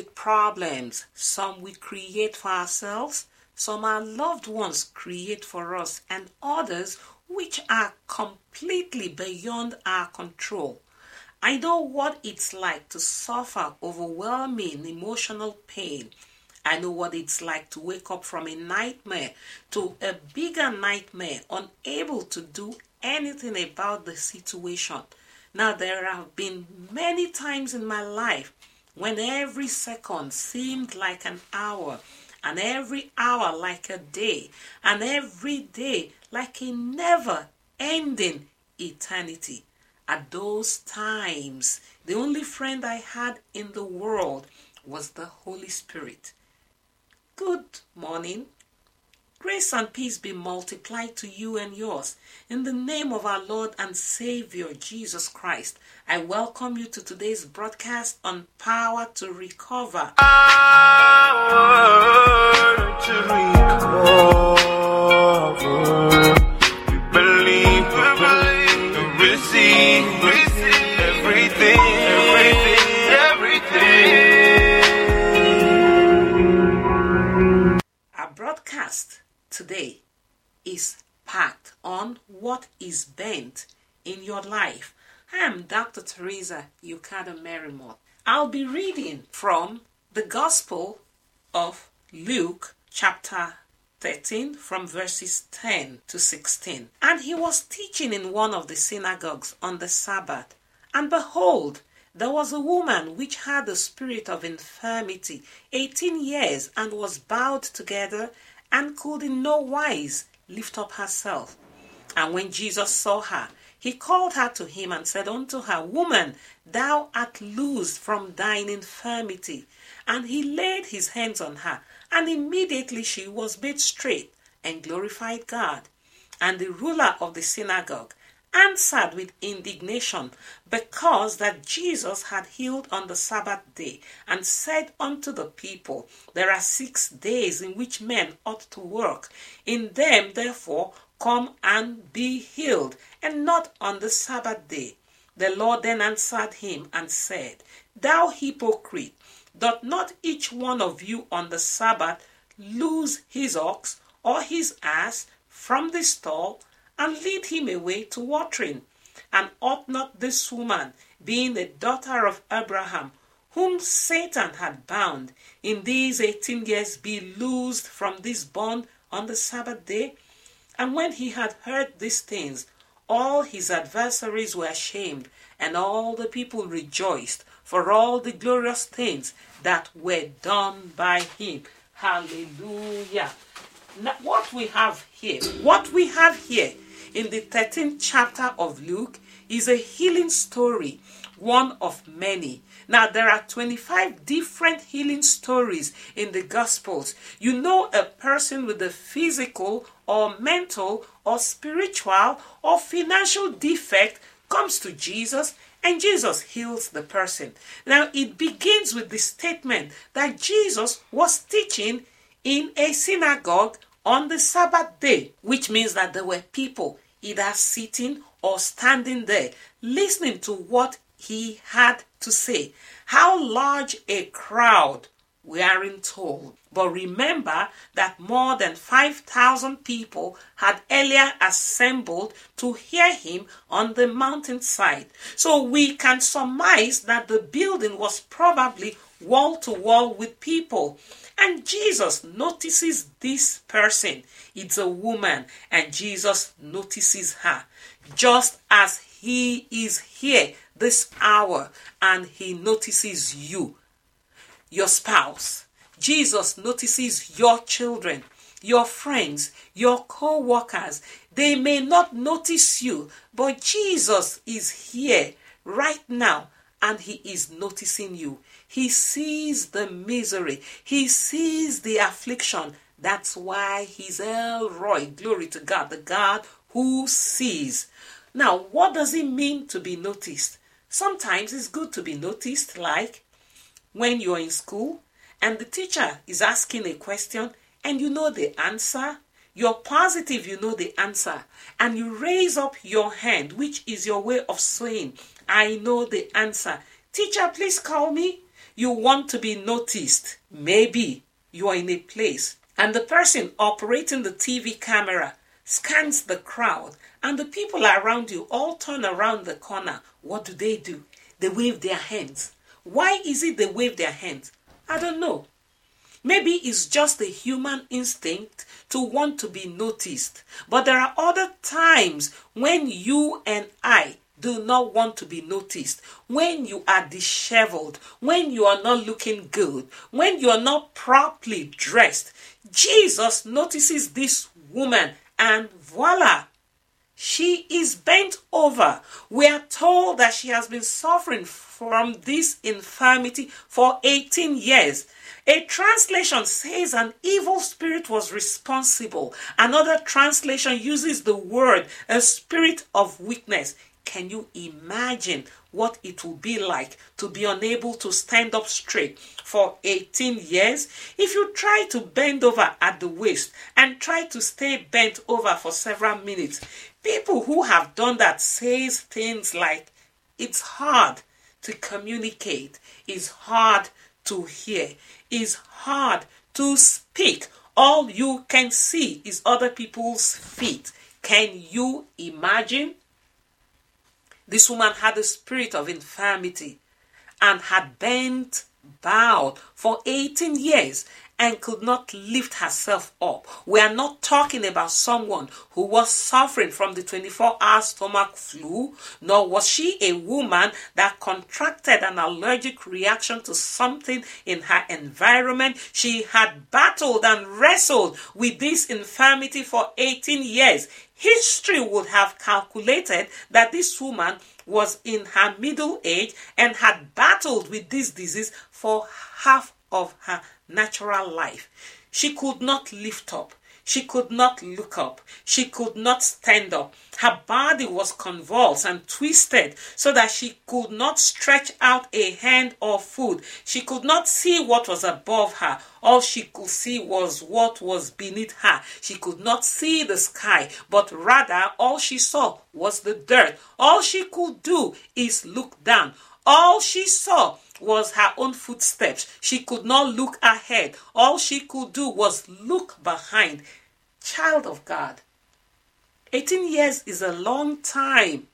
with problems. Some we create for ourselves, some our loved ones create for us, and others which are completely beyond our control. I know what it's like to suffer overwhelming emotional pain. I know what it's like to wake up from a nightmare to a bigger nightmare, unable to do anything about the situation. Now, there have been many times in my life when every second seemed like an hour, and every hour like a day, and every day like a never ending eternity. At those times, the only friend I had in the world was the Holy Spirit. Good morning. Grace and peace be multiplied to you and yours. In the name of our Lord and Savior Jesus Christ, I welcome you to today's broadcast on Power to Recover. Power to recover. We believe, we believe, we receive, receive everything, everything, today is packed on what is bent in your life. I am Dr. Teresa Yukada Merrimore. I'll be reading from the Gospel of Luke, chapter 13, from verses 10 to 16. And he was teaching in one of the synagogues on the Sabbath. And behold, there was a woman which had a spirit of infirmity eighteen years and was bowed together and could in no wise lift up herself. And when Jesus saw her, he called her to him and said unto her, Woman, thou art loosed from thine infirmity. And he laid his hands on her, and immediately she was made straight and glorified God. And the ruler of the synagogue answered with indignation because that Jesus had healed on the Sabbath day and said unto the people, There are six days in which men ought to work. In them, therefore, come and be healed, and not on the Sabbath day. The Lord then answered him and said, Thou hypocrite, doth not each one of you on the Sabbath loose his ox or his ass from the stall? And lead him away to watering. And ought not this woman, being the daughter of Abraham, whom Satan had bound, in these eighteen years be loosed from this bond on the Sabbath day? And when he had heard these things, all his adversaries were ashamed, and all the people rejoiced for all the glorious things that were done by him. Hallelujah. Now, what we have here, what we have here in the 13th chapter of Luke is a healing story, one of many. Now, there are 25 different healing stories in the Gospels. You know, a person with a physical or mental or spiritual or financial defect comes to Jesus and Jesus heals the person. Now, it begins with the statement that Jesus was teaching in a synagogue on the Sabbath day, which means that there were people either sitting or standing there listening to what he had to say. How large a crowd we aren't told. But remember that more than 5,000 people had earlier assembled to hear him on the mountainside. So we can surmise that the building was probably wall to wall with people. And Jesus notices this person. It's a woman, and Jesus notices her. Just as he is here this hour and he notices you your spouse. Jesus notices your children, your friends, your co workers. They may not notice you, but Jesus is here right now and he is noticing you. He sees the misery, he sees the affliction. That's why he's El Roi. Glory to God, the God who sees. Now, what does it mean to be noticed? Sometimes it's good to be noticed, like when you're in school and the teacher is asking a question and you know the answer, you're positive you know the answer, and you raise up your hand, which is your way of saying, I know the answer. Teacher, please call me. You want to be noticed. Maybe you are in a place and the person operating the TV camera scans the crowd and the people around you all turn around the corner. What do they do? They wave their hands. Why is it they wave their hands? I don't know. Maybe it's just a human instinct to want to be noticed. But there are other times when you and I do not want to be noticed, when you are disheveled, when you are not looking good, when you are not properly dressed. Jesus notices this woman and voila, she is bent over. We are told that she has been suffering from this infirmity for 18 years. A translation says an evil spirit was responsible. Another translation uses the word a spirit of weakness. Can you imagine what it will be like to be unable to stand up straight for 18 years? If you try to bend over at the waist and try to stay bent over for several minutes, people who have done that says things like it's hard to communicate, it's hard to hear, it's hard to speak. All you can see is other people's feet. Can you imagine? This woman had a spirit of infirmity and had bent, bowed for 18 years and could not lift herself up. We are not talking about someone who was suffering from the 24 hour stomach flu, nor was she a woman that contracted an allergic reaction to something in her environment. She had battled and wrestled with this infirmity for 18 years. History would have calculated that this woman was in her middle age and had battled with this disease for half of her natural life. She could not lift up. She could not look up. She could not stand up. Her body was convulsed and twisted so that she could not stretch out a hand or foot. She could not see what was above her. All she could see was what was beneath her. She could not see the sky, but rather all she saw was the dirt. All she could do is look down. All she saw was her own footsteps. She could not look ahead. All she could do was look behind. Child of God. 18 years is a long time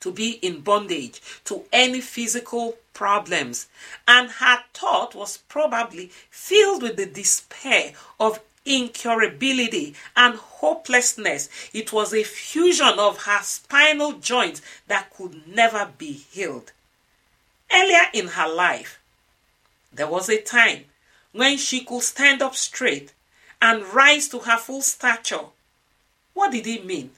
to be in bondage to any physical problems. And her thought was probably filled with the despair of incurability and hopelessness. It was a fusion of her spinal joints that could never be healed. Earlier in her life, there was a time when she could stand up straight and rise to her full stature. What did it mean?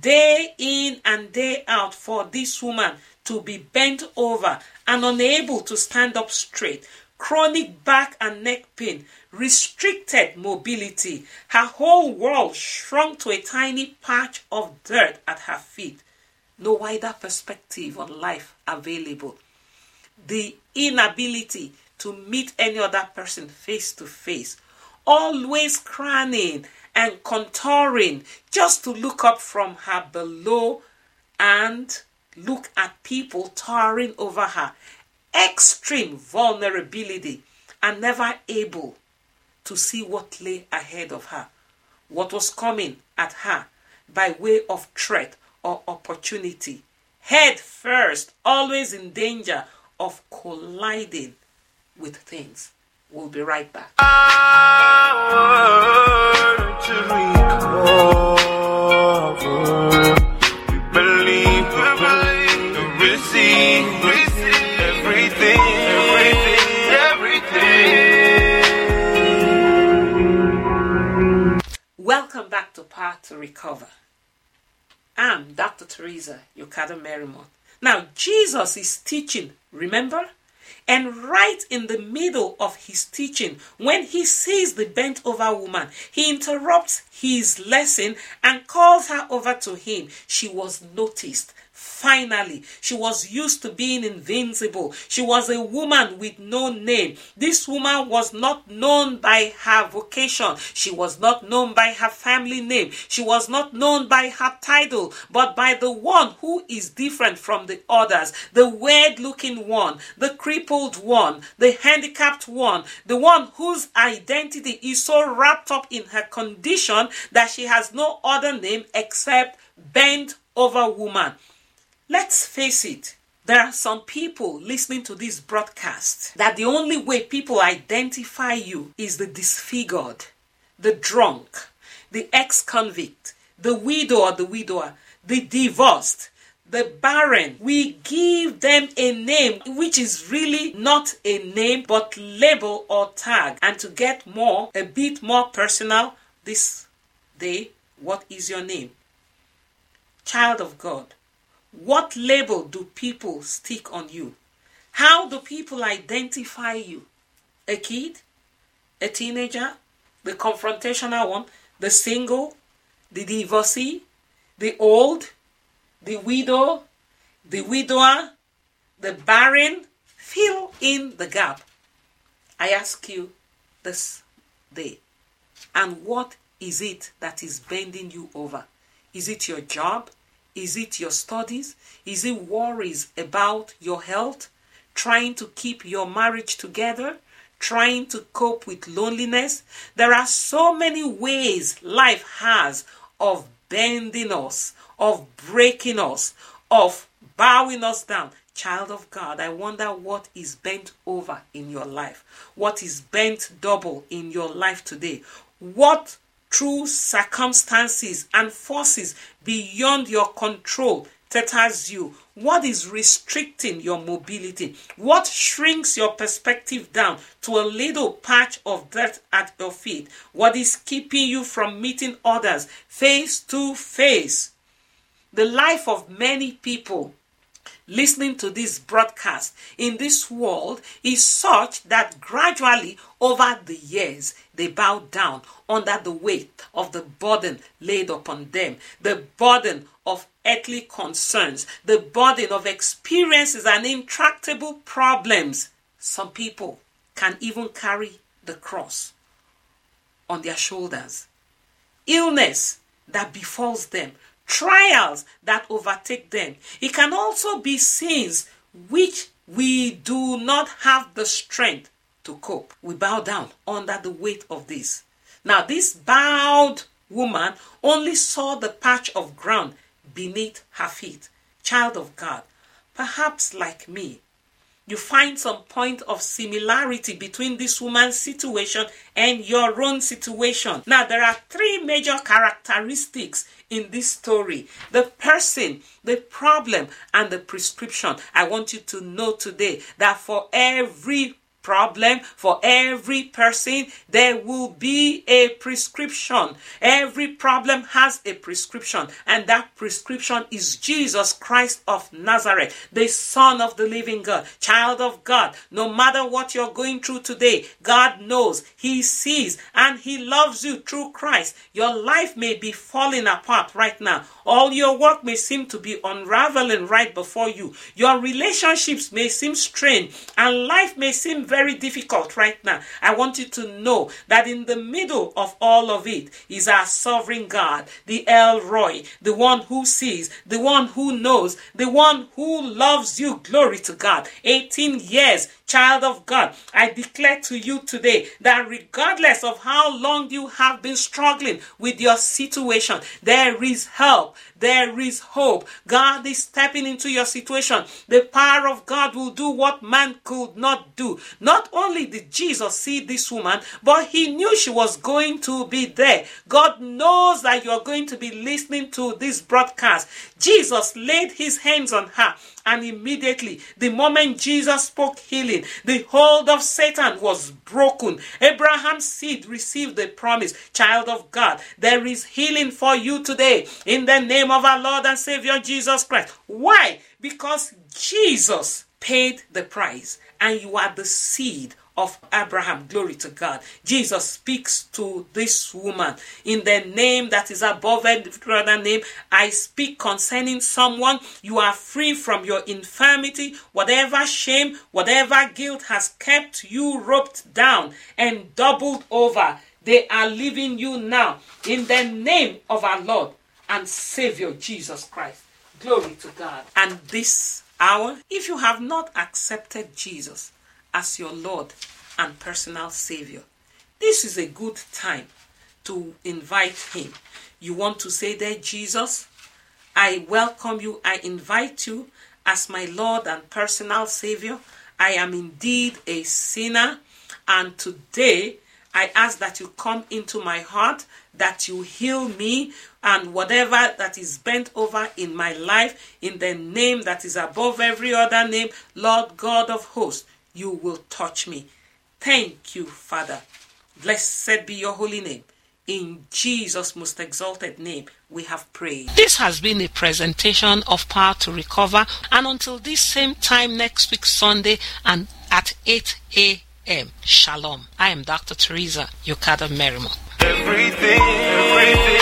Day in and day out for this woman to be bent over and unable to stand up straight, chronic back and neck pain, restricted mobility. Her whole world shrunk to a tiny patch of dirt at her feet. No wider perspective on life available the inability to meet any other person face to face, always craning and contouring just to look up from her below and look at people towering over her. Extreme vulnerability and never able to see what lay ahead of her, what was coming at her by way of threat or opportunity. Head first, always in danger of colliding with things. We'll be right back. Welcome back to Power to Recover. I'm Dr. Teresa Yokada Merrimont. Now, Jesus is teaching, remember? And right in the middle of his teaching, when he sees the bent over woman, he interrupts his lesson and calls her over to him. She was noticed. Finally. She was used to being invincible. She was a woman with no name. This woman was not known by her vocation. She was not known by her family name. She was not known by her title, but by the one who is different from the others the weird looking one, the crippled one, the handicapped one, the one whose identity is so wrapped up in her condition that she has no other name except bent over woman. Let's face it, there are some people listening to this broadcast that the only way people identify you is the disfigured, the drunk, the ex convict, the widow or the widower, the divorced, the barren. We give them a name which is really not a name but label or tag. And to get more, a bit more personal this day, what is your name? Child of God. What label do people stick on you? How do people identify you? A kid? A teenager? The confrontational one? The single? The divorcee? The old? The widow? The widower? The barren? Fill in the gap. I ask you this day. And what is it that is bending you over? Is it your job? Is it your studies? Is it worries about your health? Trying to keep your marriage together? Trying to cope with loneliness? There are so many ways life has of bending us, of breaking us, of bowing us down. Child of God, I wonder what is bent over in your life. What is bent double in your life today? What through circumstances and forces beyond your control tetters you? What is restricting your mobility? What shrinks your perspective down to a little patch of dirt at your feet? What is keeping you from meeting others face to face? The life of many people listening to this broadcast in this world is such that gradually over the years they bow down under the weight of the burden laid upon them, the burden of earthly concerns, the burden of experiences and intractable problems. Some people can even carry the cross on their shoulders. Illness that befalls them, trials that overtake them. It can also be sins which we do not have the strength to cope. We bow down under the weight of this. Now, this bowed woman only saw the patch of ground beneath her feet. Child of God, perhaps like me, you find some point of similarity between this woman's situation and your own situation. Now, there are three major characteristics in this story the person, the problem, and the prescription. I want you to know today that for every problem for every person there will be a prescription. Every problem has a prescription and that prescription is jesus christ of nazareth the son of the living god child of god. No matter what you're going through today god knows he sees and he loves you through christ. Your life may be falling apart right now all your work may seem to be unraveling right before you your relationships may seem strained and life may seem very difficult right now, I want you to know that in the middle of all of it is our sovereign God, the El Roi, the one who sees, the one who knows, the one who loves you. Glory to God. 18 years Child of God, I declare to you today that regardless of how long you have been struggling with your situation, there is help, there is hope. God is stepping into your situation. The power of God will do what man could not do. Not only did Jesus see this woman, but he knew she was going to be there. God knows that you're going to be listening to this broadcast. Jesus laid his hands on her and immediately, the moment Jesus spoke healing, the hold of Satan was broken. Abraham's seed received the promise. Child of God, there is healing for you today in the name of our Lord and Savior Jesus Christ. Why? Because Jesus paid the price and you are the seed of Abraham. Glory to God. Jesus speaks to this woman in the name that is above every other name. I speak concerning someone. You are free from your infirmity, whatever shame, whatever guilt has kept you roped down and doubled over. They are leaving you now in the name of our Lord and Savior Jesus Christ. Glory to God. And this hour, if you have not accepted Jesus as your Lord and personal Savior, this is a good time to invite Him. You want to say there, Jesus, I welcome you, I invite you as my Lord and personal Savior. I am indeed a sinner, and today I ask that you come into my heart, that you heal me, and whatever that is bent over in my life, in the name that is above every other name, Lord God of hosts, you will touch me. Thank you, Father. Blessed be your holy name. In Jesus' most exalted name, we have prayed. This has been a presentation of Power to Recover, and until this same time next week, Sunday, and at 8 a.m. Shalom. I am Dr. Teresa Yokada Merriman. Everything, everything.